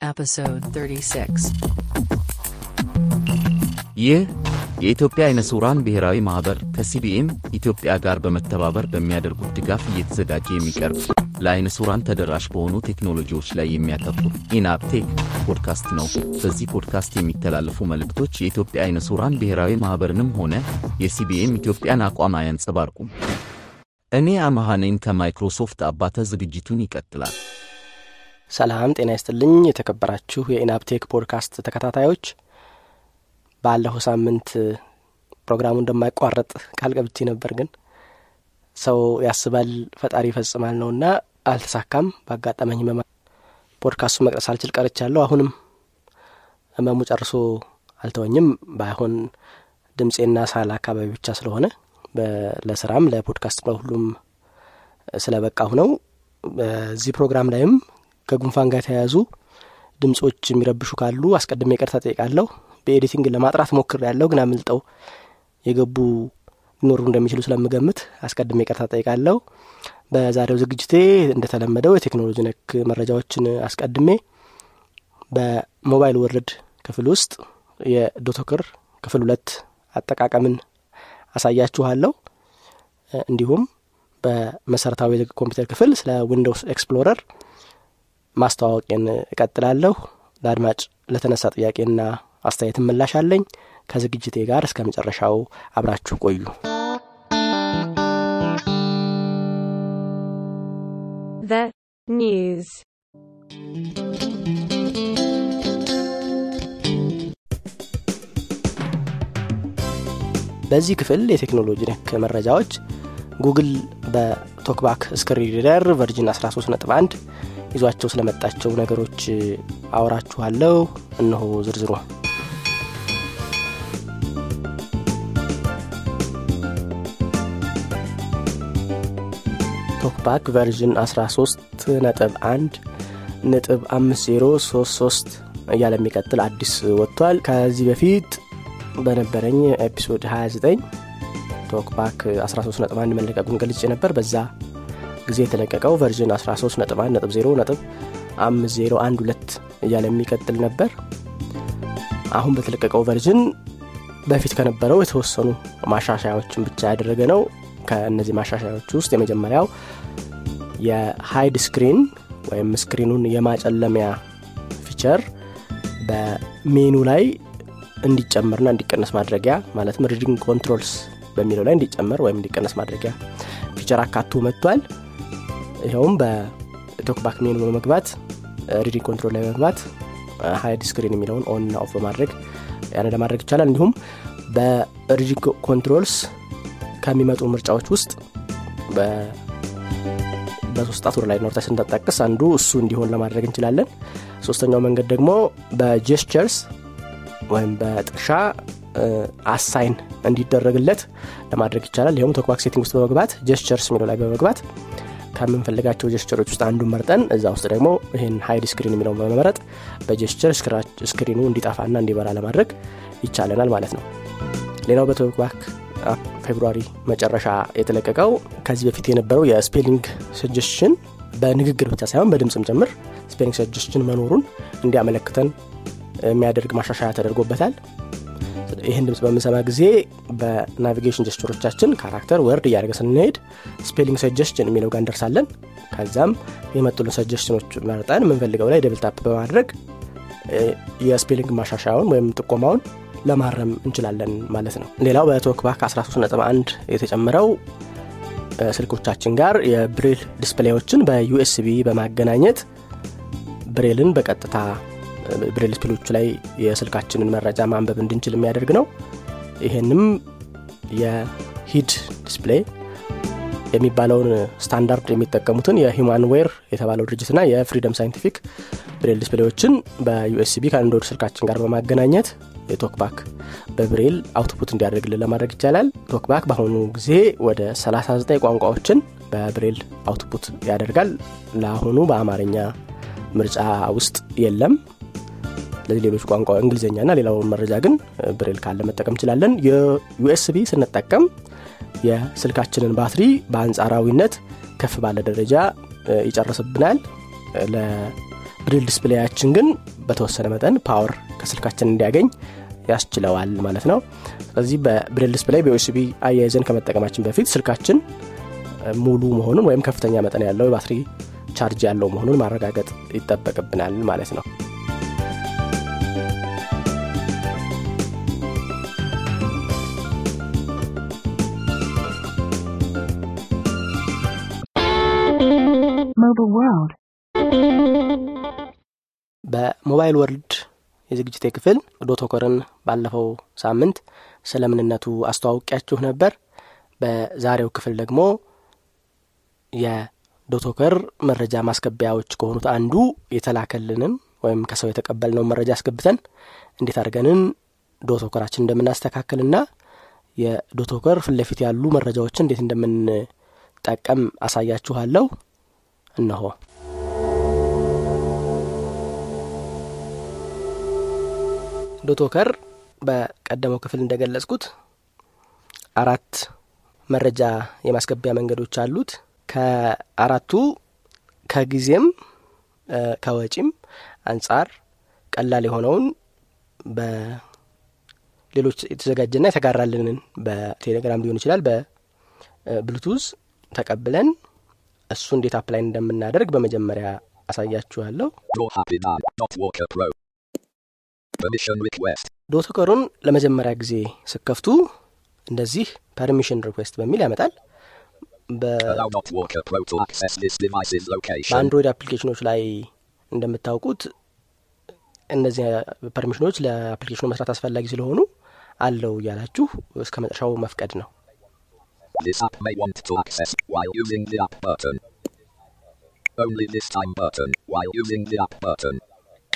Episode 36. ይህ የኢትዮጵያ አይነ ስውራን ብሔራዊ ማኅበር ከሲቢኤም ኢትዮጵያ ጋር በመተባበር በሚያደርጉት ድጋፍ እየተዘጋጀ የሚቀርብ ለአይነ ስውራን ተደራሽ በሆኑ ቴክኖሎጂዎች ላይ የሚያተኩር ኢናፕቴክ ፖድካስት ነው። በዚህ ፖድካስት የሚተላለፉ መልእክቶች የኢትዮጵያ አይነ ስውራን ብሔራዊ ማኅበርንም ሆነ የሲቢኤም ኢትዮጵያን አቋም አያንጸባርቁም። እኔ አመሃኔን ከማይክሮሶፍት አባተ ዝግጅቱን ይቀጥላል። ሰላም ጤና ይስጥልኝ። የተከበራችሁ የኢናፕቴክ ፖድካስት ተከታታዮች ባለፈው ሳምንት ፕሮግራሙ እንደማይቋረጥ ቃል ገብቼ ነበር፣ ግን ሰው ያስባል ፈጣሪ ይፈጽማል ነውና አልተሳካም። በአጋጠመኝ ህመም ፖድካስቱ መቅረስ አልችል ቀርቻለሁ። አሁንም ህመሙ ጨርሶ አልተወኝም። ባይሆን ድምፄና ሳል አካባቢ ብቻ ስለሆነ ለስራም ለፖድካስት በሁሉም ስለበቃሁ ነው። በዚህ ፕሮግራም ላይም ከጉንፋን ጋር የተያያዙ ድምጾች የሚረብሹ ካሉ አስቀድሜ ይቅርታ ጠይቃለሁ። በ editing ለማጥራት እሞክራለሁ ግን አምልጠው የገቡ ሊኖሩ እንደሚችሉ ስለምገምት አስቀድሜ ይቅርታ ጠይቃለሁ። በዛሬው ዝግጅቴ እንደተለመደው የቴክኖሎጂ ነክ መረጃዎችን አስቀድሜ በ mobile world ክፍል ውስጥ የዶትወከር ክፍል ሁለት አጠቃቀምን አሳያችኋለሁ። እንዲሁም በመሰረታዊ ኮምፒውተር ክፍል ስለ Windows Explorer ማስተዋወቂያን እቀጥላለሁ። ለአድማጭ ለተነሳ ጥያቄና አስተያየት ምላሽ አለኝ። ከዝግጅቴ ጋር እስከ መጨረሻው አብራችሁ ቆዩ። news. በዚህ ክፍል የቴክኖሎጂ ነክ መረጃዎች ጉግል በ TalkBack screen reader version 13.1 ይዟቸው ስለመጣቸው ነገሮች አወራችኋለሁ። እነሆ ዝርዝሩ። TalkBack version 13 ነጥብ 1 ነጥብ 5033 እያለ የሚቀጥል አዲስ ወጥቷል። ከዚህ በፊት በነበረኝ episode 29 TalkBack 13 ነጥብ 1 መለቀቁን ገልጬ ነበር። በዛ ጊዜ የተለቀቀው version 13 ነጥብ 1 ነጥብ 0 ነጥብ 5012 እያለ የሚቀጥል ነበር። አሁን በተለቀቀው version በፊት ከነበረው የተወሰኑ ማሻሻያዎችን ብቻ ያደረገ ነው። ከእነዚህ ማሻሻያዎች ውስጥ የመጀመሪያው የ hide screen ወይም screen ኑን የማጨለሚያ feature በ menu ላይ እንዲጨመርና እንዲቀነስ ማድረጊያ ማለትም reading controls በሚለው ላይ እንዲጨመር ወይም እንዲቀነስ ማድረጊያ feature አካቶ መጥቷል። ይኸውም በ TalkBack menu በመግባት reading control ላይ በመግባት hide screen የሚለውን on ና off በማድረግ ያን ለማድረግ ይቻላል። እንዲሁም በ reading controls ከሚመጡ ምርጫዎች ውስጥ በሶስት ጣት ወደ ላይ ኖርታ ስንጠቀስ አንዱ እሱ እንዲሆን ለማድረግ እንችላለን። ሶስተኛው መንገድ ደግሞ በ gestures ወይም በጥቅሻ assign እንዲደረግለት ለማድረግ ይቻላል። ይኸውም TalkBack setting ውስጥ በመግባት gestures የሚለው ላይ በመግባት ከምንፈልጋቸው ጀስቸሮች ውስጥ አንዱን መርጠን እዛ ውስጥ ደግሞ ይህን hide screen የሚለውን በመምረጥ በ gesture ስክሪኑ እንዲጠፋና እንዲበራ ለማድረግ ይቻለናል ማለት ነው። ሌላው በ TalkBack February መጨረሻ የተለቀቀው ከዚህ በፊት የነበረው የ spelling suggestion በንግግር ብቻ ሳይሆን በድምፅም ጭምር spelling suggestion መኖሩን እንዲያመለክተን የሚያደርግ ማሻሻያ ተደርጎበታል። ይህን ድምፅ በምንሰማ ጊዜ በ navigation ጀስቸሮቻችን character word እያደረገ ስንሄድ spelling suggestion የሚለው ጋር እንደርሳለን። ከዛም የመጡልን ሰጀስሽኖች መርጠን የምንፈልገው ላይ double በማድረግ የ spelling ማሻሻያውን ወይም ጥቆማውን ለማረም እንችላለን ማለት ነው። ሌላው በ TalkBack 13.1 የተጨመረው ስልኮቻችን ጋር የብሬል ዲስፕሌዎችን በ USB በማገናኘት ብሬልን በቀጥታ ብሬል ስፒሎቹ ላይ የስልካችንን መረጃ ማንበብ እንድንችል የሚያደርግ ነው። ይህንም የ HID display የሚባለውን ስታንዳርድ የሚጠቀሙትን የ HumanWare የተባለው ድርጅትና የ Freedom Scientific ብሬል ዲስፕሌዎችን በ USB ከአንድሮይድ ስልካችን ጋር በማገናኘት የ TalkBack በብሬል output እንዲያደርግልን ለማድረግ ይቻላል። TalkBack በአሁኑ ጊዜ ወደ 39 ቋንቋዎችን በብሬል output ያደርጋል። ለአሁኑ በአማርኛ ምርጫ ውስጥ የለም። ለዚህ ሌሎች ቋንቋ እንግሊዝኛና ሌላውን መረጃ ግን ብሬል ካለ መጠቀም እንችላለን። የ USB ስንጠቀም የስልካችንን ባትሪ በአንጻራዊነት ከፍ ባለ ደረጃ ይጨርስብናል። ብሬል ዲስፕሌያችን ግን በተወሰነ መጠን power ከስልካችን እንዲያገኝ ያስችለዋል ማለት ነው ስለዚህ በብሬል display በ USB አያይዘን ከመጠቀማችን በፊት ስልካችን ሙሉ መሆኑን ወይም ከፍተኛ መጠን ያለው የባትሪ ቻርጅ ያለው መሆኑን ማረጋገጥ ይጠበቅብናል ማለት ነው በሞባይል world የዝግጅቴ ክፍል DotWalker ን ባለፈው ሳምንት ስለ ምንነቱ አስተዋውቂያችሁ ነበር። በዛሬው ክፍል ደግሞ የ DotWalker መረጃ ማስገቢያዎች ከሆኑት አንዱ የተላከልንን ወይም ከሰው የተቀበልነውን መረጃ አስገብተን እንዴት አድርገንን ዶቶከራችን እንደምናስተካክልና የ DotWalker ፊት ለፊት ያሉ መረጃዎችን እንዴት እንደምንጠቀም አሳያችኋለሁ። እነሆ ዶቶከር በቀደመው ክፍል እንደገለጽኩት አራት መረጃ የማስገቢያ መንገዶች አሉት። ከአራቱ ከጊዜም ከወጪም አንጻር ቀላል የሆነውን በሌሎች የተዘጋጀና የተጋራልንን በቴሌግራም ሊሆን ይችላል በብሉቱዝ ተቀብለን እሱ እንዴት apply እንደምናደርግ በመጀመሪያ አሳያችኋለሁ ዶቶከሩን ለመጀመሪያ ጊዜ ስከፍቱ እንደዚህ permission request በሚል ያመጣል. በአንድሮይድ አፕሊኬሽኖች ላይ እንደምታውቁት እነዚህ ፐርሚሽኖች ለአፕሊኬሽኑ መስራት አስፈላጊ ስለሆኑ አለው እያላችሁ እስከ መጨረሻው መፍቀድ ነው This app may want to access while using the app button. Only this time button while using the app button.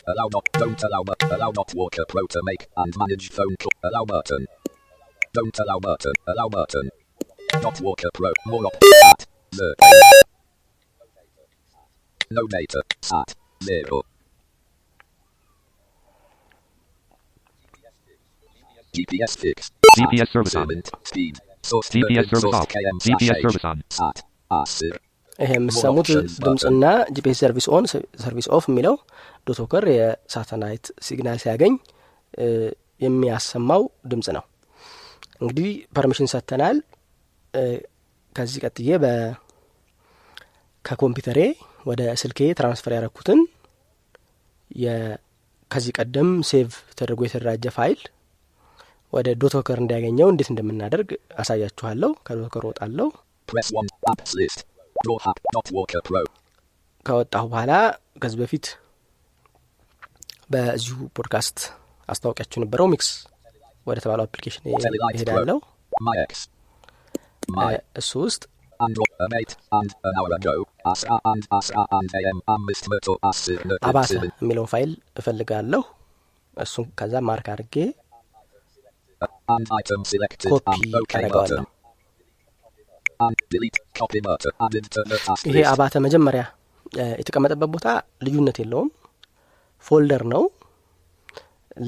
Allow not don't allow but allow not Walker Pro to make and manage phone call. Allow button. Don't allow button. Allow button. Not Walker Pro. More op at the no data sat zero. GPS fix. GPS service on. Speed. Source GPS service off. GPS service on. Sat. Asir. ይሄ options ድምፅና GPS service on service off የሚለው DotWalker የሳተላይት signal ሲያገኝ የሚያሰማው ድምፅ ነው። እንግዲህ permission ሰጥተናል። ከዚህ ቀጥዬ በ ከኮምፒውተሬ ወደ ስልኬ transfer ያደረኩትን የ- ከዚህ ቀደም save ተደርጎ የተደራጀ ፋይል ወደ DotWalker እንዲያገኘው እንዴት እንደምናደርግ አሳያችኋለሁ። ከ DotWalker ወጣለሁ Press 1. Apps list. Draw app. DotWalker Pro. ከወጣሁ በኋላ ከዚህ በፊት በዚሁ ፖድካስት አስታወቂያችሁ የነበረው MiX ወደ ተባለው application. My እሱ ውስጥ ስምንት የሚለውን ፋይል እፈልጋለሁ እሱን ከዛ mark አድርጌ copy and ይሄ. አባተ መጀመሪያ የተቀመጠበት ቦታ ልዩነት የለውም። folder ነው።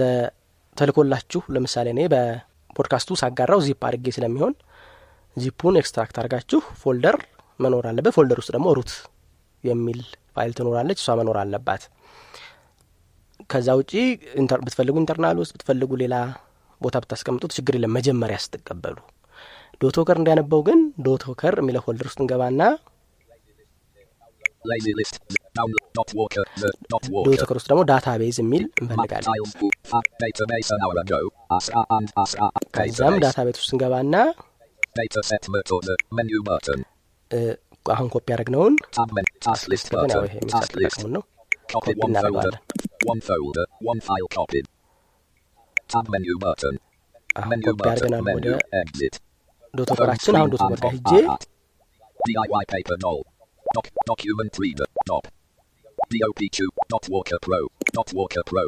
ለተልኮላችሁ ለምሳሌ እኔ በፖድካስቱ ሳጋራው ዚፕ አድርጌ ስለሚሆን ዚፑን extract አድርጋችሁ folder መኖር አለበት። folder ውስጥ ደግሞ root የሚል ፋይል ትኖራለች። እሷ መኖር አለባት። ከዛ ውጪ ብትፈልጉ internal ውስጥ ብትፈልጉ ሌላ ቦታ ብታስቀምጡት ችግር የለም። መጀመሪያ ስትቀበሉ DotWalker እንዲያነበው ግን DotWalker የሚለው folder ውስጥ እንገባና. DotWalker ውስጥ ደግሞ database የሚል እንፈልጋለን Database. ዳታ ውስጥ እንገባና አሁን ኮፒ ያደረግነውን. የሚጠቅሙን ነው folder. እናደርገዋለን. አሁን ኮፒ. አድርገናል ወደ ዶቶከራችን አሁን ዶቶከር ጋር ሂጄ DIY paper null. Doc, document reader. Dop. DOPQ. Not Walker Pro. DotWalker Pro.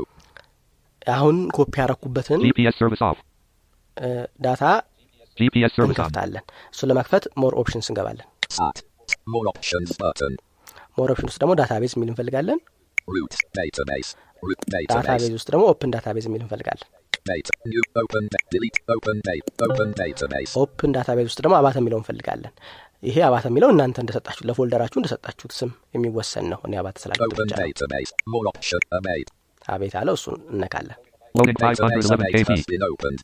አሁን ኮፒ ያረኩበትን GPS service off. እ፣ data GPS service on. እንከፍታለን እሱን ለመክፈት more options እንገባለን. More options button. more option ውስጥ ደግሞ database የሚል እንፈልጋለን Root. Database. Root data database. base ውስጥ ደግሞ open database የሚል እንፈልጋለን Data. New. Open. da- Delete. Open date. Open database. ኦፕን ዳታ ቤዝ ውስጥ ደግሞ አባተ የሚለው እንፈልጋለን ይሄ አባተ የሚለው እናንተ እንደሰጣችሁ ለፎልደራችሁ እንደሰጣችሁት ስም የሚወሰን ነው እኔ አባተ ስላልኩት Open ብቻ ነው database. More option. Amate. አቤት አለው እሱን እነካለን Loading Database 511 Amate KB. has been opened.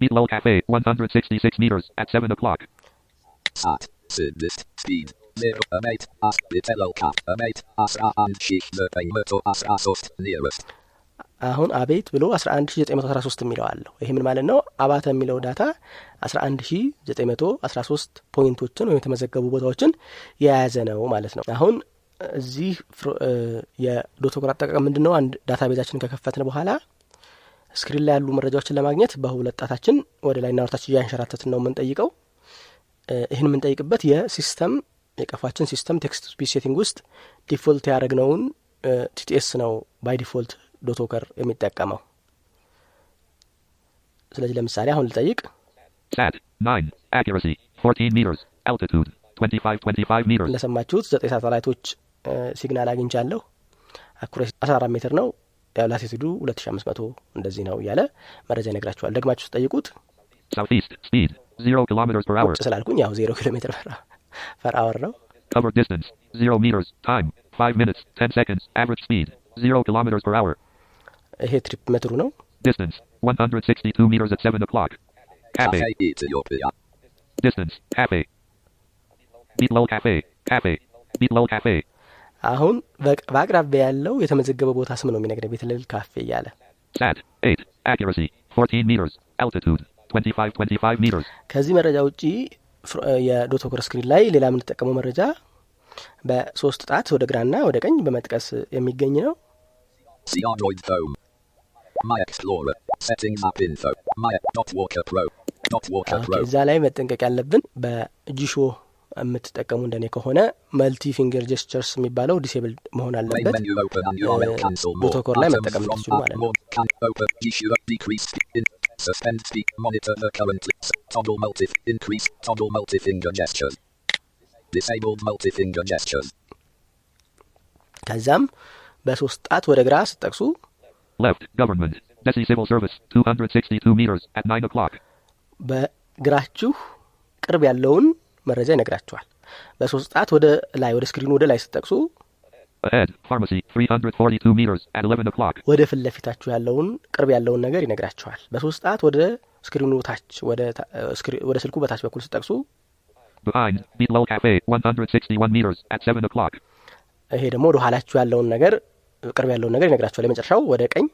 Meatloaf Cafe, 166 meters, at 7 o'clock. Sat. Sid list. Speed. Zero. Amate. As. Little cap. Amate. Asra and Shich. Lepeng. Merto. Asra sost. Nearest. አሁን አቤት ብሎ 11913 የሚለው አለው ይሄ ምን ማለት ነው? አባተ የሚለው ዳታ 11913 ፖይንቶችን ወይም የተመዘገቡ ቦታዎችን የያዘ ነው ማለት ነው። አሁን እዚህ የ DotWalker አጠቃቀም ምንድን ነው አንድ database ኣችንን ከከፈትን በኋላ screen ላይ ያሉ መረጃዎችን ለማግኘት በሁለት ጣታችን ወደ ላይና ወደታች እያንሸራተትን ነው የምንጠይቀው። ይህን የምንጠይቅበት የ system የቀፏችን system text speech setting ውስጥ default ያደረግነውን TTS ነው by default DotWalker የሚጠቀመው ስለዚህ ለምሳሌ አሁን ልጠይቅ Sat, 9, accuracy, 14 meters, altitude, 25, 25 meters. እንደሰማችሁት ዘጠኝ ሳተላይቶች signal አግኝቻለሁ accuracy 14 ሜትር ነው ያው altitude ኡ 2500 እንደዚህ ነው እያለ መረጃ ይነግራችኋል ደግማችሁ ስትጠይቁት Southeast, speed, 0 kilometers per hour. ቁጭ ስላልኩኝ ያው ዜሮ ኪሎ ሜትር per hour ነው Covered distance, 0 meters, time, 5 minutes, 10 seconds, average speed, 0 kilometers per hour. ይሄ trip meter ኡ ነው Distance, 162 meters at 7 o'clock. Cafe, Cafe Ethiopia. distance, cafe. Meatloaf Cafe, cafe. Meatloaf Cafe, አሁን በቅ- በአቅራቢያ ያለው የተመዘገበ ቦታ ስም ነው የሚነግረኝ ቤትልል ካፌ እያለ Sat, 8, accuracy, 14 meters, altitude, 25, 25 meters. ከዚህ መረጃ ውጪ የ DotWalker screen ላይ ሌላ የምንጠቀመው መረጃ በሶስት ጣት ወደ ግራና ወደ ቀኝ በመጥቀስ የሚገኝ ነው See Android phone. My Explorer. Settings app info. My dot Walker Pro. Dot Walker Pro. እዛ ላይ መጠንቀቅ ያለብን በጂሾ የምትጠቀሙ እንደኔ ከሆነ መልቲ ፊንገር ጀስቸርስ የሚባለው ዲሴብል መሆን አለበት Uh, protocol ላይ መጠቀም from ትችሉ ማለት ነው።. Suspend speak. Monitor the current. Toggle multi. Increase. Toggle multi finger gestures. Disabled multi finger gestures. ከዛም በሶስት ጣት ወደ ግራ ስትጠቅሱ Left, government, Desi Civil Service, 262 meters, at 9 o'clock. በግራችሁ ቅርብ ያለውን መረጃ ይነግራችኋል በሶስት ጣት ወደ ላይ ወደ screen ኡ ወደ ላይ ስትጠቅሱ Ahead, pharmacy, 342 meters, at 11 o'clock. ወደ ፊት ለፊታችሁ ያለውን ቅርብ ያለውን ነገር ይነግራችኋል በሶስት ጣት ወደ screen ኡ ታች ወደ ስልኩ በታች በኩል ስጠቅሱ Behind, Meatloaf Cafe, 161 meters, at 7 o'clock. ይሄ ደግሞ ወደ ኋላችሁ ያለውን ነገር ቅርብ ያለውን ነገር ይነግራችኋል። የመጨረሻው ወደ ቀኝ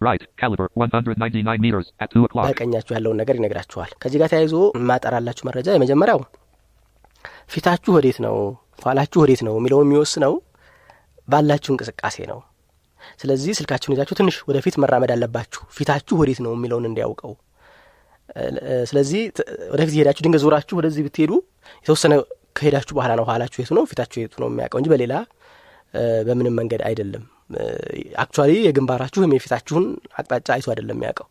Right, caliber, 199 meters, at 2 o'clock. በቀኛችሁ ያለውን ነገር ይነግራችኋል። ከዚህ ጋር ተያይዞ የማጠራላችሁ መረጃ የመጀመሪያው ፊታችሁ ወዴት ነው? ኋላችሁ ወዴት ነው? የሚለውን የሚወስነው ባላችሁ እንቅስቃሴ ነው። ስለዚህ ስልካችሁን ይዛችሁ ትንሽ ወደፊት መራመድ አለባችሁ። ፊታችሁ ወዴት ነው የሚለውን እንዲያውቀው። ስለዚህ ወደፊት የሄዳችሁ ድንገት ዞራችሁ ወደዚህ ብትሄዱ የተወሰነ ከሄዳችሁ በኋላ ነው ኋላችሁ የቱ ነው? ፊታችሁ የቱ ነው የሚያውቀው እንጂ በሌላ በምንም መንገድ አይደለም actually የግንባራችሁ ወይም የፊታችሁን አቅጣጫ አይቶ አይደለም የሚያውቀው።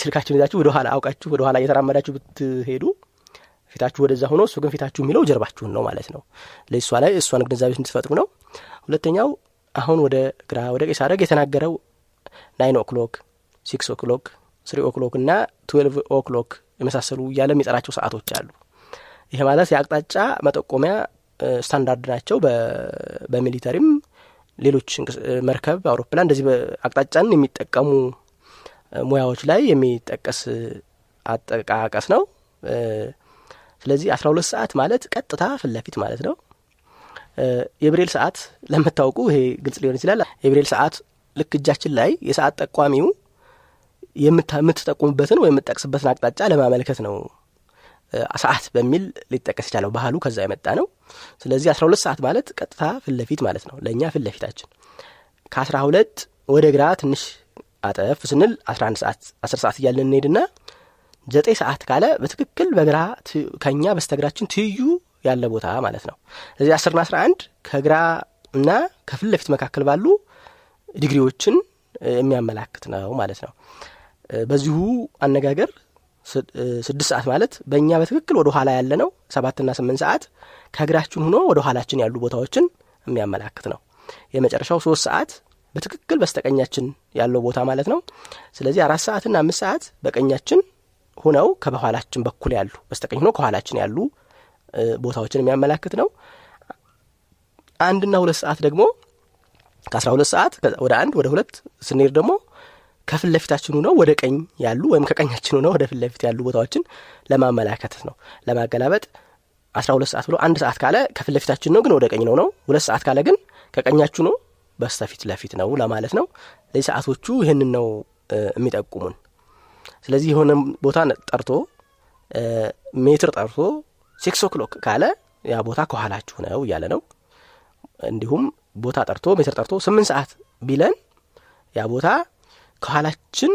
ስልካችሁን ይዛችሁ ወደ ኋላ አውቃችሁ ወደ ኋላ እየተራመዳችሁ ብትሄዱ ፊታችሁ ወደዛ ሆኖ እሱ ግን ፊታችሁ የሚለው ጀርባችሁን ነው ማለት ነው። ለእሷ ላይ እሷን ግንዛቤ እንድትፈጥሩ ነው። ሁለተኛው አሁን ወደ ግራ ወደ ቀኝ ሳደርግ የተናገረው nine o'clock six o'clock three o'clock እና twelve o'clock የመሳሰሉ እያለ የሚጠራቸው ሰዓቶች አሉ። ይሄ ማለት የአቅጣጫ መጠቆሚያ ስታንዳርድ ናቸው። በ military ም ሌሎች መርከብ አውሮፕላን እንደዚህ አቅጣጫን የሚጠቀሙ ሙያዎች ላይ የሚጠቀስ አጠቃቀስ ነው። ስለዚህ አስራ ሁለት ሰዓት ማለት ቀጥታ ፊት ለፊት ማለት ነው። የብሬል ሰዓት ለምታውቁ ይሄ ግልጽ ሊሆን ይችላል። የብሬል ሰዓት ልክ እጃችን ላይ የሰዓት ጠቋሚው የምትጠቁምበትን ወይም የምትጠቅስበትን አቅጣጫ ለማመልከት ነው ሰዓት በሚል ሊጠቀስ ይቻለው ባህሉ ከዛ የመጣ ነው። ስለዚህ አስራ ሁለት ሰዓት ማለት ቀጥታ ፊት ለፊት ማለት ነው። ለእኛ ፊት ለፊታችን ከአስራ ሁለት ወደ ግራ ትንሽ አጠፍ ስንል አስራ አንድ ሰዓት አስር ሰዓት እያለን እንሄድና ዘጠኝ ሰዓት ካለ በትክክል በግራ ከኛ በስተግራችን ትይዩ ያለ ቦታ ማለት ነው። ስለዚህ አስርና አስራ አንድ ከግራ እና ከፊት ለፊት መካከል ባሉ ዲግሪዎችን የሚያመላክት ነው ማለት ነው። በዚሁ አነጋገር ስድስት ሰዓት ማለት በእኛ በትክክል ወደ ኋላ ያለ ነው ሰባትና ስምንት ሰዓት ከእግራችን ሆኖ ወደ ኋላችን ያሉ ቦታዎችን የሚያመላክት ነው። የመጨረሻው ሶስት ሰዓት በትክክል በስተቀኛችን ያለው ቦታ ማለት ነው። ስለዚህ አራት ሰዓትና አምስት ሰዓት በቀኛችን ሆነው ከበኋላችን በኩል ያሉ በስተቀኝ ሆነው ከኋላችን ያሉ ቦታዎችን የሚያመላክት ነው። አንድና ሁለት ሰዓት ደግሞ ከአስራ ሁለት ሰዓት ወደ አንድ ወደ ሁለት ስንሄድ ደግሞ ከፊት ለፊታችን ሆነው ወደ ቀኝ ያሉ ወይም ከቀኛችን ሆነው ወደ ፊት ለፊት ያሉ ቦታዎችን ለማመላከት ነው። ለማገላበጥ አስራ ሁለት ሰዓት ብሎ አንድ ሰዓት ካለ ከፊት ለፊታችን ነው ግን ወደ ቀኝ ነው ነው። ሁለት ሰዓት ካለ ግን ከቀኛችሁ ነው በስተፊት ለፊት ነው ለማለት ነው። ለዚህ ሰዓቶቹ ይህንን ነው የሚጠቁሙን። ስለዚህ የሆነ ቦታ ጠርቶ ሜትር ጠርቶ six o'clock ካለ ያ ቦታ ከኋላችሁ ነው እያለ ነው። እንዲሁም ቦታ ጠርቶ ሜትር ጠርቶ ስምንት ሰዓት ቢለን ያ ቦታ ከኋላችን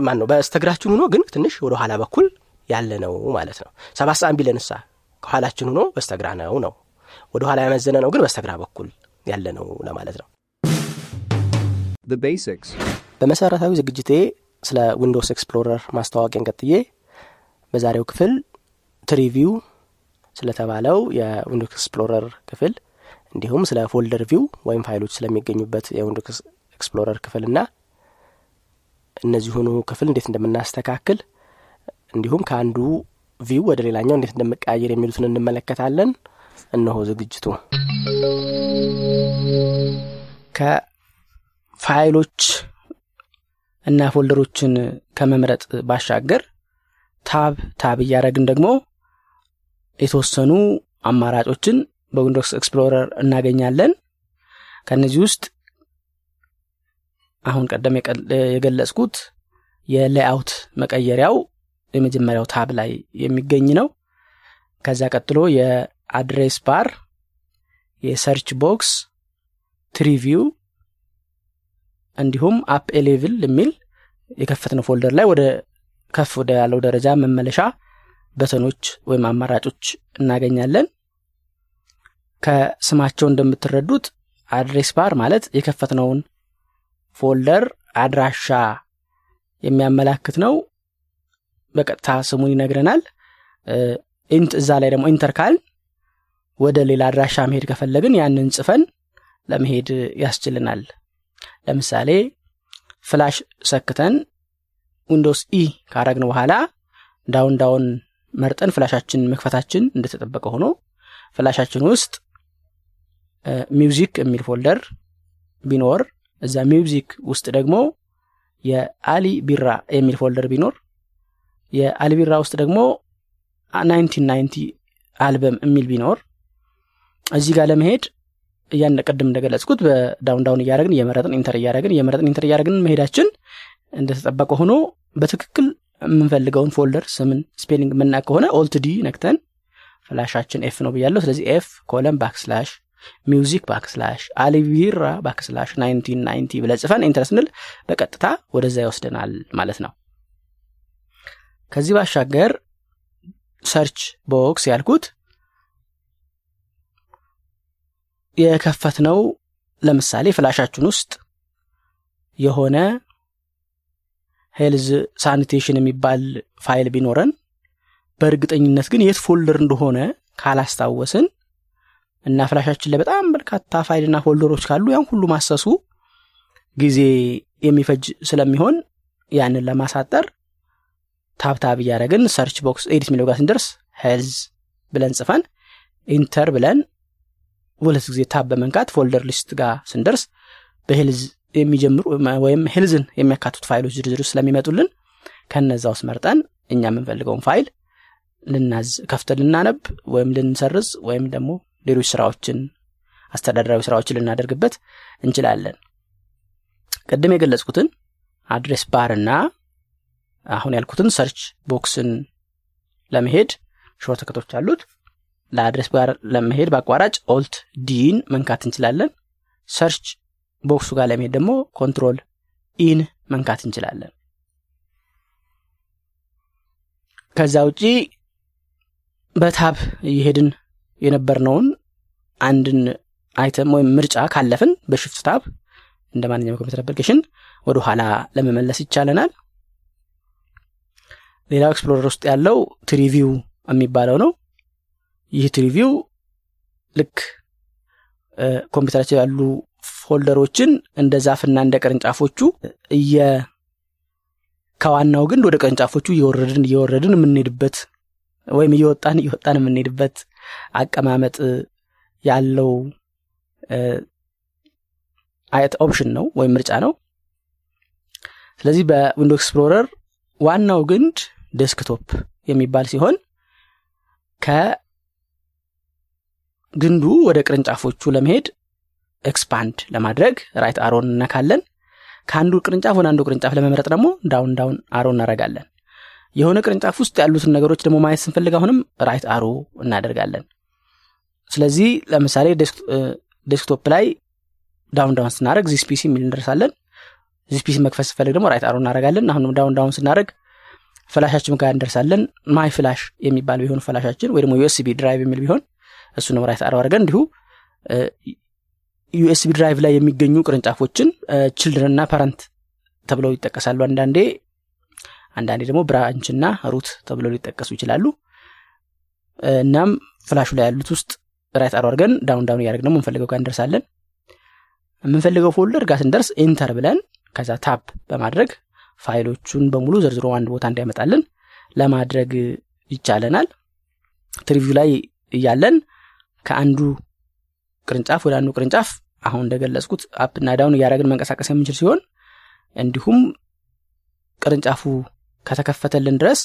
ማን ነው በስተግራችን ሆኖ ግን ትንሽ ወደ ኋላ በኩል ያለ ነው ማለት ነው። ሰባት ሰዓት ቢለንሳ ከኋላችን ሆኖ በስተግራ ነው ነው። ወደ ኋላ ያመዘነ ነው ግን በስተግራ በኩል ያለ ነው ለማለት ነው. በመሰረታዊ ዝግጅቴ ስለ Windows Explorer ማስተዋወቄን ቀጥዬ በዛሬው ክፍል tree view ስለተባለው የ Windows Explorer ክፍል እንዲሁም ስለ folder view ወይም ፋይሎች ስለሚገኙበት የ Windows Explorer ክፍልና እነዚሁኑ ክፍል እንዴት እንደምናስተካክል እንዲሁም ከአንዱ view ወደ ሌላኛው እንዴት እንደምቀያየር የሚሉትን እንመለከታለን። እነሆ ዝግጅቱ። ከፋይሎች እና folder ኦችን ከመምረጥ ባሻገር tab tab እያደረግን ደግሞ የተወሰኑ አማራጮችን በ Windows Explorer እናገኛለን። ከነዚህ ውስጥ አሁን ቀደም የገለጽኩት የ layout መቀየሪያው የመጀመሪያው tab ላይ የሚገኝ ነው። ከዛ ቀጥሎ የ address bar የ search box tree view እንዲሁም up a level የሚል የከፈትነው folder ላይ ወደ ከፍ ወደ ያለው ደረጃ መመለሻ button ኦች ወይም አማራጮች እናገኛለን። ከስማቸው እንደምትረዱት address bar ማለት የከፈትነውን folder አድራሻ የሚያመላክት ነው። በቀጥታ ስሙን ይነግረናል። እዛ ላይ ደግሞ enter ካል ወደ ሌላ አድራሻ መሄድ ከፈለግን ያንን ጽፈን ለመሄድ ያስችልናል። ለምሳሌ flash ሰክተን Windows E ካረግን በኋላ down down መርጠን flash ኣችን መክፈታችን እንደተጠበቀ ሆኖ flash ኣችን ውስጥ music የሚል folder ቢኖር እዛ music ውስጥ ደግሞ የአሊ ቢራ የሚል folder ቢኖር የአሊ ቢራ ውስጥ ደግሞ nineteen ninety አልበም የሚል ቢኖር እዚህ ጋር ለመሄድ እያን ቅድም እንደገለጽኩት በ down down እያደረግን እየመረጥን enter እያደረግን እየመረጥን enter እያደረግን መሄዳችን እንደተጠበቀ ሆኖ በትክክል የምንፈልገውን folder ስምን spelling የምናውቅ ከሆነ Alt ነክተን flash ኣችን F ነው ብያለሁ። ስለዚህ F colon backslash music backslash አሊ ቢራ backslash nineteen ninety ብለን ጽፈን enter ስንል በቀጥታ ወደዛ ይወስደናል ማለት ነው። ከዚህ ባሻገር search box ያልኩት የከፈትነው ለምሳሌ flash ኣችን ውስጥ የሆነ health sanitation የሚባል ፋይል ቢኖረን በእርግጠኝነት ግን የት folder እንደሆነ ካላስታወስን እና ፍላሻችን ላይ በጣም በርካታ ፋይልና folder ኦች ካሉ ያን ሁሉ ማሰሱ ጊዜ የሚፈጅ ስለሚሆን ያንን ለማሳጠር tab tab እያደረግን search box edit የሚለው ጋር ስንደርስ health ብለን ጽፈን enter ብለን ሁለት ጊዜ tab በመንካት folder list ጋር ስንደርስ በ health የሚጀምሩ ወይም health ን የሚያካቱት ፋይሎች ዝርዝር ስለሚመጡልን ከነዛ ውስጥ መርጠን እኛ የምንፈልገውን ፋይል ልናይ ከፍተን ልናነብ ወይም ልንሰርዝ ወይም ደግሞ ሌሎች ስራዎችን አስተዳደራዊ ስራዎችን ልናደርግበት እንችላለን። ቅድም የገለጽኩትን address bar እና አሁን ያልኩትን search box ን ለመሄድ shortcut ኦች አሉት። ለ address bar ለመሄድ በአቋራጭ alt D ን መንካት እንችላለን። search box ኡ ጋር ለመሄድ ደግሞ control E ን መንካት እንችላለን። ከዛ ውጪ በ tab እየሄድን የነበርነውን አንድን item ወይም ምርጫ ካለፍን በ shift tab እንደ ማንኛውም ኮምፒውተር application ወደ ኋላ ለመመለስ ይቻለናል። ሌላው explorer ውስጥ ያለው tree view የሚባለው ነው። ይህ tree view ልክ ኮምፒውተራችን ያሉ folder ኦችን እንደ ዛፍና እንደ ቅርንጫፎቹ እየ ከዋናው ግንድ ወደ ቅርንጫፎቹ እየወረድን እየወረድን የምንሄድበት ወይም እየወጣን እየወጣን የምንሄድበት አቀማመጥ ያለው አይነት option ነው ወይም ምርጫ ነው። ስለዚህ በ Window Explorer ዋናው ግንድ desktop የሚባል ሲሆን ከግንዱ ወደ ቅርንጫፎቹ ለመሄድ expand ለማድረግ right arrow ን እነካለን ከአንዱ ቅርንጫፍ ወደ አንዱ ቅርንጫፍ ለመምረጥ ደግሞ down down arrow እናደረጋለን የሆነ ቅርንጫፍ ውስጥ ያሉትን ነገሮች ደግሞ ማየት ስንፈልግ አሁንም right arrow እናደርጋለን። ስለዚህ ለምሳሌ desktop ላይ down down ስናደረግ This PC የሚል እንደርሳለን። This PC መክፈት ስፈልግ ደግሞ right arrow እናደረጋለን አሁንም down down ስናደረግ ፍላሻችን ጋር እንደርሳለን። my flash የሚባል ቢሆን ፍላሻችን ወይ ደግሞ USB drive የሚል ቢሆን እሱ ነው right arrow አድርገን እንዲሁ USB drive ላይ የሚገኙ ቅርንጫፎችን children እና parent ተብለው ይጠቀሳሉ። አንዳንዴ አንዳንዴ ደግሞ branch እና root ተብለው ሊጠቀሱ ይችላሉ። እናም ፍላሹ ላይ ያሉት ውስጥ right arrow አድርገን down down እያደረግ ደግሞ የምንፈልገው ጋር እንደርሳለን። የምንፈልገው folder ጋር ስንደርስ enter ብለን ከዛ tab በማድረግ ፋይሎቹን በሙሉ ዘርዝሮ አንድ ቦታ እንዲያመጣልን ለማድረግ ይቻለናል። tree view ላይ እያለን ከአንዱ ቅርንጫፍ ወደ አንዱ ቅርንጫፍ አሁን እንደገለጽኩት up ና down እያደረግን መንቀሳቀስ የምንችል ሲሆን እንዲሁም ቅርንጫፉ ከተከፈተልን ድረስ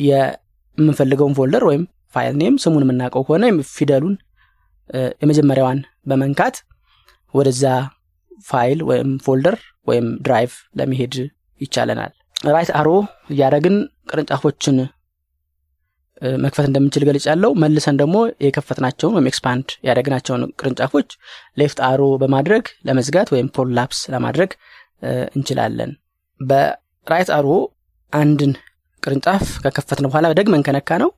የምንፈልገውን folder ወይም ፋይል name ስሙን የምናውቀው ከሆነ ፊደሉን የመጀመሪያዋን በመንካት ወደዛ ፋይል ወይም folder ወይም drive ለመሄድ ይቻለናል። right arrow እያደረግን ቅርንጫፎችን መክፈት እንደምንችል ገልጫለው መልሰን ደግሞ የከፈትናቸውን ወይም expand ያደረግናቸውን ቅርንጫፎች left arrow በማድረግ ለመዝጋት ወይም collapse ለማድረግ እንችላለን። በራይት አሮ አንድን ቅርንጫፍ ከከፈትን በኋላ ደግመን ከነካ ነው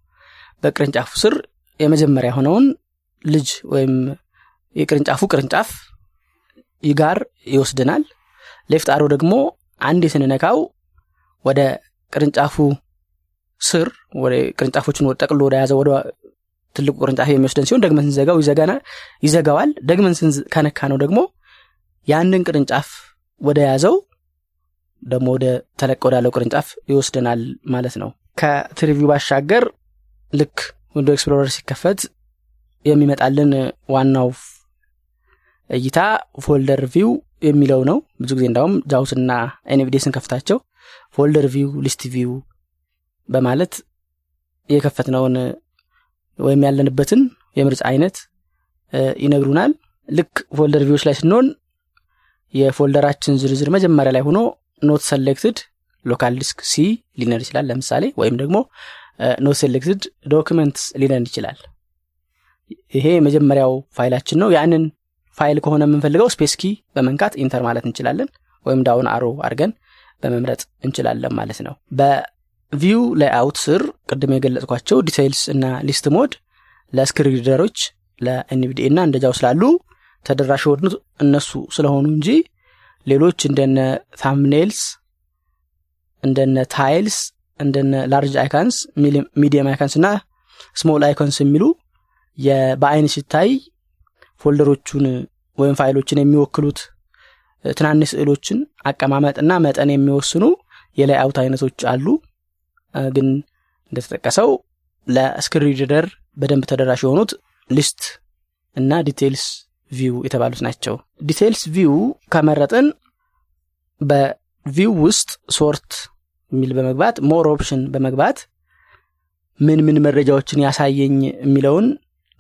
በቅርንጫፉ ስር የመጀመሪያ የሆነውን ልጅ ወይም የቅርንጫፉ ቅርንጫፍ ጋር ይወስድናል ሌፍት አሮ ደግሞ አንድ ስንነካው ወደ ቅርንጫፉ ስር ወደ ቅርንጫፎችን ጠቅሎ ወደ ያዘ ወደ ትልቁ ቅርንጫፍ የሚወስደን ሲሆን ደግመን ስንዘጋው ይዘጋዋል። ደግመን ከነካነው ደግሞ ያንን ቅርንጫፍ ወደ ያዘው ደግሞ ወደ ተለቀ ወዳለው ቅርንጫፍ ይወስደናል ማለት ነው። ከ tree view ባሻገር ልክ Window Explorer ሲከፈት የሚመጣልን ዋናው እይታ folder view የሚለው ነው። ብዙ ጊዜ እንዳውም JAWS ና NVDA ን ከፍታቸው folder view list view በማለት የከፈትነውን ወይም ያለንበትን የምርጫ አይነት ይነግሩናል። ልክ folder view ኦች ላይ ስንሆን የ folder ኣችን ዝርዝር መጀመሪያ ላይ ሆኖ not selected local disk C ሊል ይችላል። ለምሳሌ ወይም ደግሞ not selected documents ሊል ይችላል። ይሄ የመጀመሪያው ፋይላችን ነው። ያንን ፋይል ከሆነ የምንፈልገው space key በመንካት enter ማለት እንችላለን። ወይም down arrow አድርገን በመምረጥ እንችላለን ማለት ነው። በ view layout ስር ቅድም የገለጽኳቸው details እና list mode ለ screen reader ኦች እና እንደ JAWS ላሉ ተደራሽ የሆኑት እነሱ ስለሆኑ እንጂ ሌሎች እንደነ thumbnails እንደነ tiles እንደነ large icons medium icons እና small icons የሚሉ በአይን ሲታይ folder ኦቹን ወይም ፋይሎችን የሚወክሉት ትናንሽ ስዕሎችን አቀማመጥና መጠን የሚወስኑ የ layout አይነቶች አሉ። ግን እንደተጠቀሰው ለ screen reader በደንብ ተደራሽ የሆኑት list እና details view የተባሉት ናቸው። details view ከመረጥን በ view ውስጥ sort የሚል በመግባት more option በመግባት ምን ምን መረጃዎችን ያሳየኝ የሚለውን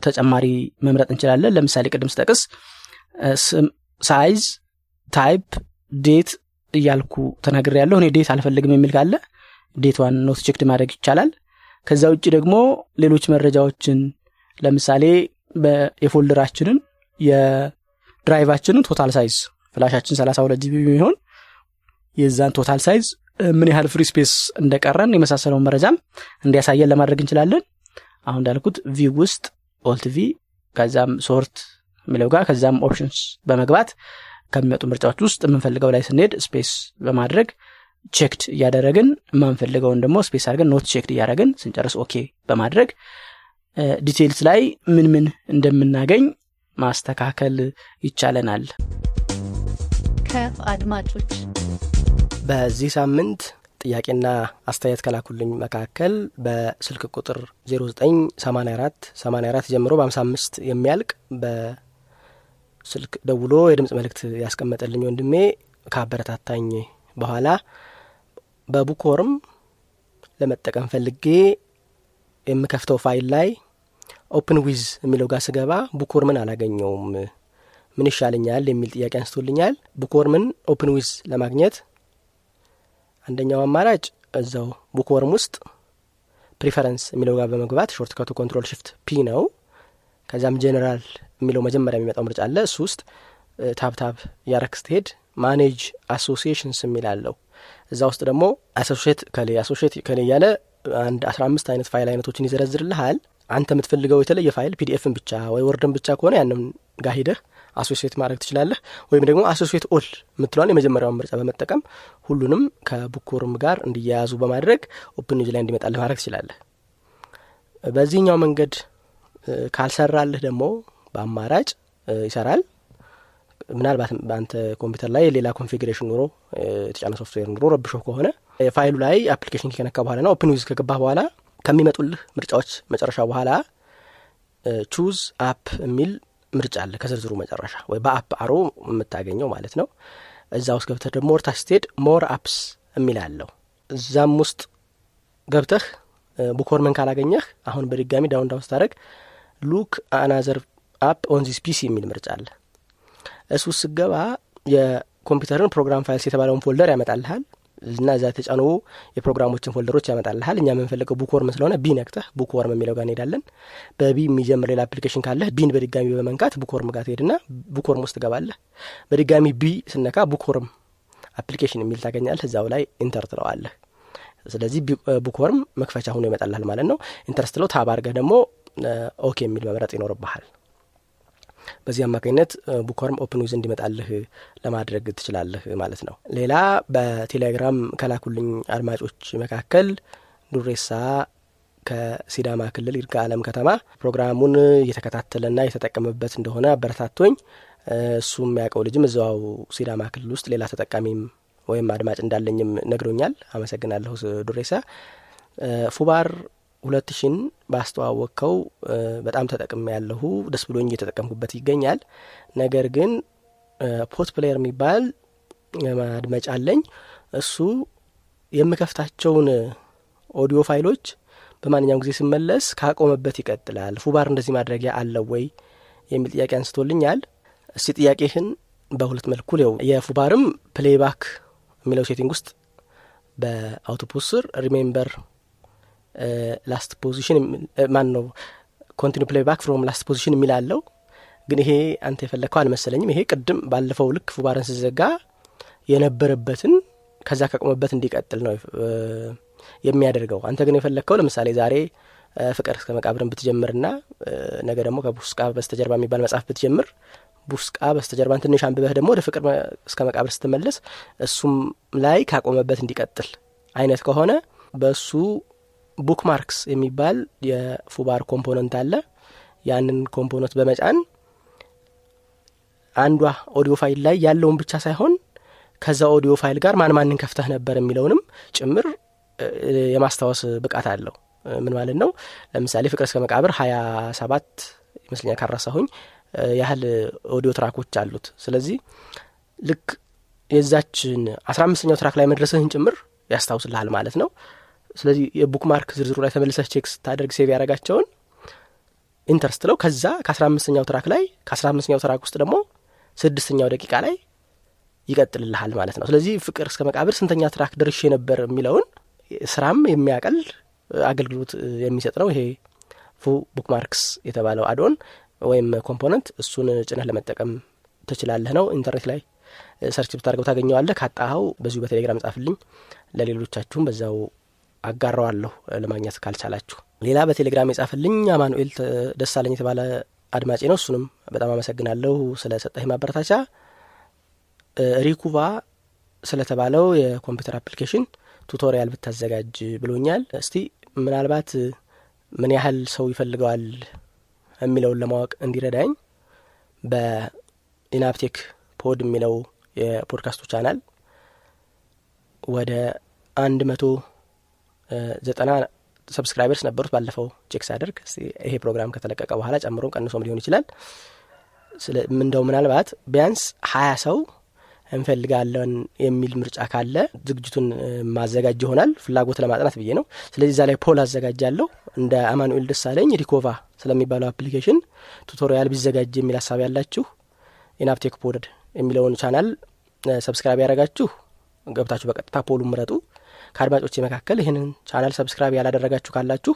ተጨማሪ መምረጥ እንችላለን። ለምሳሌ ቅድም ስጠቅስ size type date እያልኩ ተናግሬያለሁ እኔ date አልፈልግም የሚል ካለ date ኧን not checked ማድረግ ይቻላል። ከዛ ውጭ ደግሞ ሌሎች መረጃዎችን ለምሳሌ የፎልደራችንን የድራይቫችንን ቶታል ሳይዝ ፍላሻችን 32 GB የሚሆን የዛን total size ምን ያህል free space እንደቀረን የመሳሰለውን መረጃም እንዲያሳየን ለማድረግ እንችላለን። አሁን እንዳልኩት view ውስጥ alt V ከዛም sort የሚለው ጋር ከዛም options በመግባት ከሚመጡ ምርጫዎች ውስጥ የምንፈልገው ላይ ስንሄድ space በማድረግ checked እያደረግን የማንፈልገውን ደግሞ space አድርገን not checked እያደረግን ስንጨርስ OK በማድረግ details ላይ ምን ምን እንደምናገኝ ማስተካከል ይቻለናል። ከአድማጮች በዚህ ሳምንት ጥያቄና አስተያየት ከላኩልኝ መካከል በስልክ ቁጥር 0984 84 ጀምሮ በ55 የሚያልቅ በስልክ ደውሎ የድምፅ መልእክት ያስቀመጠልኝ ወንድሜ ካበረታታኝ በኋላ በ Bookworm ለመጠቀም ፈልጌ የምከፍተው ፋይል ላይ open with የሚለው ጋር ስገባ Bookworm ን አላገኘውም። ምን ይሻለኛል የሚል ጥያቄ አንስቶልኛል። Bookworm ን open with ለማግኘት አንደኛው አማራጭ እዛው Bookworm ውስጥ preference የሚለው ጋር በመግባት shortcut ኡ control shift P ነው። ከዚያም ጄኔራል የሚለው መጀመሪያ የሚመጣው ምርጫ አለ። እሱ ውስጥ tab tab እያረክ ስትሄድ manage associations የሚል አለው። እዛ ውስጥ ደግሞ associate እከሌ associate እከሌ እያለ አንድ አስራ አምስት አይነት ፋይል አይነቶችን ይዘረዝርልሃል አንተ የምትፈልገው የተለየ ፋይል PDF ን ብቻ ወይ Word ን ብቻ ከሆነ ያንም ጋር ሂደህ associate ማድረግ ትችላለህ። ወይም ደግሞ associate all የምትለዋን የመጀመሪያውን ምርጫ በመጠቀም ሁሉንም ከ Bookworm ጋር እንዲያያዙ በማድረግ open ላይ እንዲመጣልህ ማድረግ ትችላለህ። በዚህኛው መንገድ ካልሰራልህ ደግሞ በአማራጭ ይሰራል። ምናልባት በአንተ ኮምፒውተር ላይ ሌላ configuration ኑሮ የተጫነ ሶፍትዌር ኑሮ ረብሾ ከሆነ ፋይሉ ላይ application ከነካ በኋላ ና open with ከገባህ በኋላ ከሚመጡልህ ምርጫዎች መጨረሻ በኋላ choose app የሚል ምርጫ አለ ከዝርዝሩ መጨረሻ ወይ በ up arrow የምታገኘው ማለት ነው። እዛ ውስጥ ገብተህ ደግሞ ወደ ታች ስትሄድ more apps የሚል አለው። እዛም ውስጥ ገብተህ Bookworm ን ካላገኘህ አሁን በድጋሚ down down ስታደረግ look another app on this PC የሚል ምርጫ አለ። እሱ ስገባ የኮምፒውተርን program files የተባለውን folder ያመጣልሃል እና እዛ የተጫኑ የፕሮግራሞችን folder ኦች ያመጣልሃል። እኛ የምንፈልገው Bookworm ስለሆነ B ነክተህ Bookworm የሚለው ጋር እንሄዳለን። በ B የሚጀምር ሌላ application ካለህ B ን በድጋሚ በመንካት Bookworm ጋር ትሄድና Bookworm ውስጥ ትገባለህ። በድጋሚ B ስትነካ Bookworm application የሚል ታገኛለህ። እዛው ላይ enter ትለዋለህ። ስለዚህ Bookworm መክፈቻ ሆኖ ይመጣልሃል ማለት ነው። enter ስትለው tab ደግሞ OK የሚል መምረጥ ይኖርብሃል በዚህ አማካኝነት Bookworm open with እንዲመጣልህ ለማድረግ ትችላለህ ማለት ነው። ሌላ በቴሌግራም ከላኩልኝ አድማጮች መካከል ዱሬሳ ከሲዳማ ክልል ይርጋ አለም ከተማ ፕሮግራሙን እየተከታተለና የተጠቀመበት እንደሆነ አበረታቶኝ እሱ የሚያውቀው ልጅም እዛው ሲዳማ ክልል ውስጥ ሌላ ተጠቃሚም ወይም አድማጭ እንዳለኝም ነግሮኛል። አመሰግናለሁ ዱሬሳ foobar ሁለት ሺን ባስተዋወቅከው በጣም ተጠቅሜያለሁ ደስ ብሎኝ እየተጠቀምኩበት ይገኛል። ነገር ግን PotPlayer የሚባል ማድመጫ አለኝ። እሱ የምከፍታቸውን ኦዲዮ ፋይሎች በማንኛውም ጊዜ ስመለስ ካቆመበት ይቀጥላል። foobar እንደዚህ ማድረጊያ አለው ወይ የሚል ጥያቄ አንስቶልኛል። እስቲ ጥያቄህን በሁለት መልኩ ው የ foobar ም playback የሚለው setting ውስጥ በአውቶፑስ ስር remember last position ማን ነው continue playback from last position የሚል አለው። ግን ይሄ አንተ የፈለግከው አልመሰለኝም። ይሄ ቅድም ባለፈው ልክ foobar ን ስዘጋ የነበረበትን ከዛ ከቆመበት እንዲቀጥል ነው የሚያደርገው። አንተ ግን የፈለግከው ለምሳሌ ዛሬ ፍቅር እስከ መቃብርን ብትጀምርና ነገ ደግሞ ከቡስቃ በስተጀርባ የሚባል መጽሐፍ ብትጀምር ቡስቃ በስተጀርባን ትንሽ አንብበህ ደግሞ ወደ ፍቅር እስከ መቃብር ስትመለስ እሱም ላይ ካቆመበት እንዲቀጥል አይነት ከሆነ በእሱ bookmarks የሚባል የ foobar component አለ። ያንን component በመጫን አንዷ ኦዲዮ ፋይል ላይ ያለውን ብቻ ሳይሆን ከዛ ኦዲዮ ፋይል ጋር ማን ማንን ከፍተህ ነበር የሚለውንም ጭምር የማስታወስ ብቃት አለው። ምን ማለት ነው? ለምሳሌ ፍቅር እስከ መቃብር ሀያ ሰባት ይመስለኛል ካረሳሁኝ ያህል audio track ኦች አሉት። ስለዚህ ልክ የዛችን አስራ አምስተኛው track ላይ መድረስህን ጭምር ያስታውስልሃል ማለት ነው ስለዚህ የ bookmark ዝርዝሩ ላይ ተመልሰህ check ስታደርግ save ያደረጋቸውን enter ስትለው ከዛ ከአስራ አምስተኛው track ላይ ከአስራ አምስተኛው track ውስጥ ደግሞ ስድስተኛው ደቂቃ ላይ ይቀጥልልሃል ማለት ነው። ስለዚህ ፍቅር እስከ መቃብር ስንተኛ track ደርሼ ነበር የሚለውን ስራም የሚያቀል አገልግሎት የሚሰጥ ነው። ይሄ foo bookmarks የተባለው add-on ወይም component እሱን ጭነህ ለመጠቀም ትችላለህ ነው። ኢንተርኔት ላይ search ብታደርገው ታገኘዋለህ። ካጣኸው በዚሁ በቴሌግራም ጻፍልኝ። ለሌሎቻችሁም በዛው አጋራዋለሁ ለማግኘት ካልቻላችሁ። ሌላ በቴሌግራም የጻፈልኝ አማኑኤል ደሳለኝ የተባለ አድማጭ ነው። እሱንም በጣም አመሰግናለሁ ስለ ሰጠህ ማበረታቻ Recuva ስለተባለው የኮምፒውተር application tutorial ብታዘጋጅ ብሎኛል። እስቲ ምናልባት ምን ያህል ሰው ይፈልገዋል የሚለውን ለማወቅ እንዲረዳኝ በ EnabTech Pod የሚለው የፖድካስቱ ቻናል ወደ አንድ መቶ ዘጠና subscribers ነበሩት ባለፈው check ሳደርግ። ይሄ ፕሮግራም ከተለቀቀ በኋላ ጨምሮም ቀንሶም ሊሆን ይችላል። እንደው ምናልባት ቢያንስ ሀያ ሰው እንፈልጋለን የሚል ምርጫ ካለ ዝግጅቱን ማዘጋጅ ይሆናል ፍላጎት ለማጥናት ብዬ ነው። ስለዚህ እዛ ላይ poll አዘጋጃለሁ። እንደ አማኑኤል ደሳለኝ ሪኮቫ ስለሚባለው application tutorial ቢዘጋጅ የሚል ሀሳብ ያላችሁ ኢናብቴክ ፖድ የሚለውን channel subscribe ያደረጋችሁ ገብታችሁ በቀጥታ poll ኡ ምረጡ ከአድማጮቼ መካከል ይህንን channel subscribe ያላደረጋችሁ ካላችሁ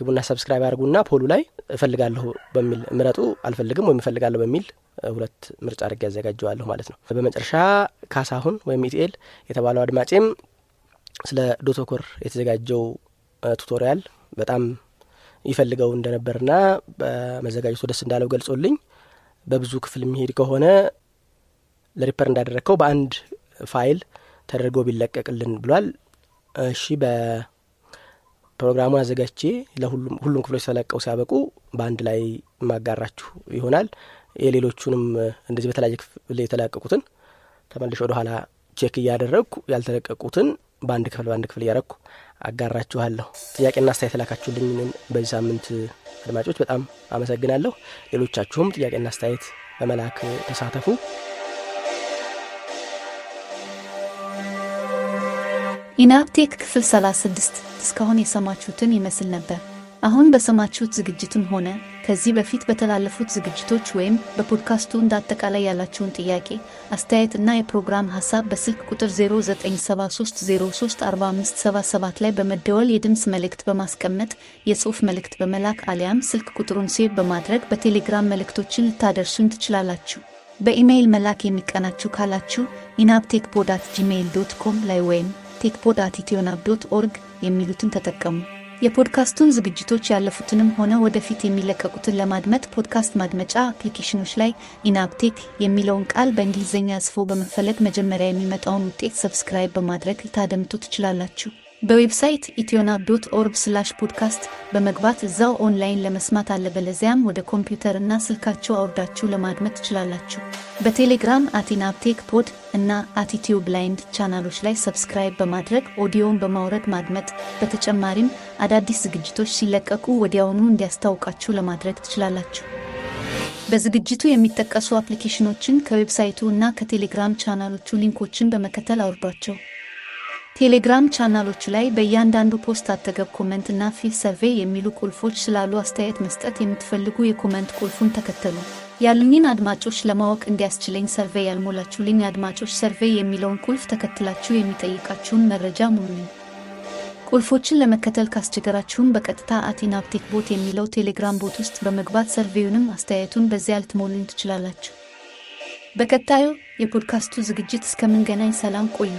ግቡና subscribe ያደርጉና poll ኡ ላይ እፈልጋለሁ በሚል ምረጡ። አልፈልግም ወይም እፈልጋለሁ በሚል ሁለት ምርጫ አድርጌ ያዘጋጀዋለሁ ማለት ነው። በመጨረሻ ካሳሁን ወይም ኢቲኤል የተባለው አድማጬም ስለ ዶትወከር የተዘጋጀው tutorial በጣም ይፈልገው እንደነበርና በመዘጋጀቱ ደስ እንዳለው ገልጾልኝ። በብዙ ክፍል የሚሄድ ከሆነ ለሪፐር እንዳደረግከው በአንድ ፋይል ተደርጎ ቢለቀቅልን ብሏል እሺ በፕሮግራሙን አዘጋጅቼ ለሁሉም ሁሉም ክፍሎች ተለቀው ሲያበቁ በአንድ ላይ ማጋራችሁ ይሆናል። የሌሎቹንም እንደዚህ በተለያየ ክፍል የተለቀቁትን ተመልሼ ወደ ኋላ check እያደረግኩ ያልተለቀቁትን በአንድ ክፍል በአንድ ክፍል እያረግኩ አጋራችኋለሁ። ጥያቄና አስተያየት ላካችሁልኝ በዚህ ሳምንት አድማጮች በጣም አመሰግናለሁ። ሌሎቻችሁም ጥያቄና አስተያየት በመላክ ተሳተፉ ኢናብቴክ ክፍል 36 እስካሁን የሰማችሁትን ይመስል ነበር። አሁን በሰማችሁት ዝግጅትም ሆነ ከዚህ በፊት በተላለፉት ዝግጅቶች ወይም በፖድካስቱ እንደ አጠቃላይ ያላችሁን ጥያቄ፣ አስተያየት እና የፕሮግራም ሀሳብ በስልክ ቁጥር 0973034577 ላይ በመደወል የድምፅ መልእክት በማስቀመጥ የጽሑፍ መልእክት በመላክ አሊያም ስልክ ቁጥሩን save በማድረግ በቴሌግራም መልእክቶችን ልታደርሱን ትችላላችሁ። በኢሜይል መላክ የሚቀናችሁ ካላችሁ ኢናብቴክ ፖድ at Gmail dot com ላይ ወይም ቴክፖድ at ኢትዮናብ dot org የሚሉትን ተጠቀሙ። የፖድካስቱን ዝግጅቶች ያለፉትንም ሆነ ወደፊት የሚለቀቁትን ለማድመጥ ፖድካስት ማድመጫ application ኖች ላይ ኢናብቴክ የሚለውን ቃል በእንግሊዝኛ ጽፎ በመፈለግ መጀመሪያ የሚመጣውን ውጤት subscribe በማድረግ ልታደምጡ ትችላላችሁ። በ website ኢትዮናብ dot org slash podcast በመግባት እዛው ኦንላይን ለመስማት አለበለዚያም ወደ ኮምፒውተር እና ስልካቸው አውርዳችሁ ለማድመጥ ትችላላችሁ። በቴሌግራም at ኢናብቴክ ፖድ እና at ኢትዮ ብላይንድ ቻናሎች ላይ subscribe በማድረግ ኦዲዮን በማውረድ ማድመጥ፣ በተጨማሪም አዳዲስ ዝግጅቶች ሲለቀቁ ወዲያውኑ እንዲያስታውቃችሁ ለማድረግ ትችላላችሁ። በዝግጅቱ የሚጠቀሱ application ኖችን ከ website ኡ እና ከቴሌግራም channel ኦቹ link ኦችን በመከተል አውርዷቸው። ቴሌግራም ቻናሎቹ ላይ በእያንዳንዱ post አጠገብ comment እና fill survey የሚሉ ቁልፎች ስላሉ አስተያየት መስጠት የምትፈልጉ የ comment ቁልፉን ተከተሉ። ያሉኝን አድማጮች ለማወቅ እንዲያስችለኝ ሰርቬይ ያልሞላችሁልኝ አድማጮች ሰርቬይ የሚለውን ቁልፍ ተከትላችሁ የሚጠይቃችሁን መረጃ ሙሉልኝ። ቁልፎችን ለመከተል ካስቸገራችሁም በቀጥታ አቲናፕቴክ ቦት የሚለው ቴሌግራም ቦት ውስጥ በመግባት ሰርቬዩንም አስተያየቱን በዚያ ልትሞሉኝ ትችላላችሁ። በቀጣዩ የፖድካስቱ ዝግጅት እስከምንገናኝ ሰላም ቆዩ።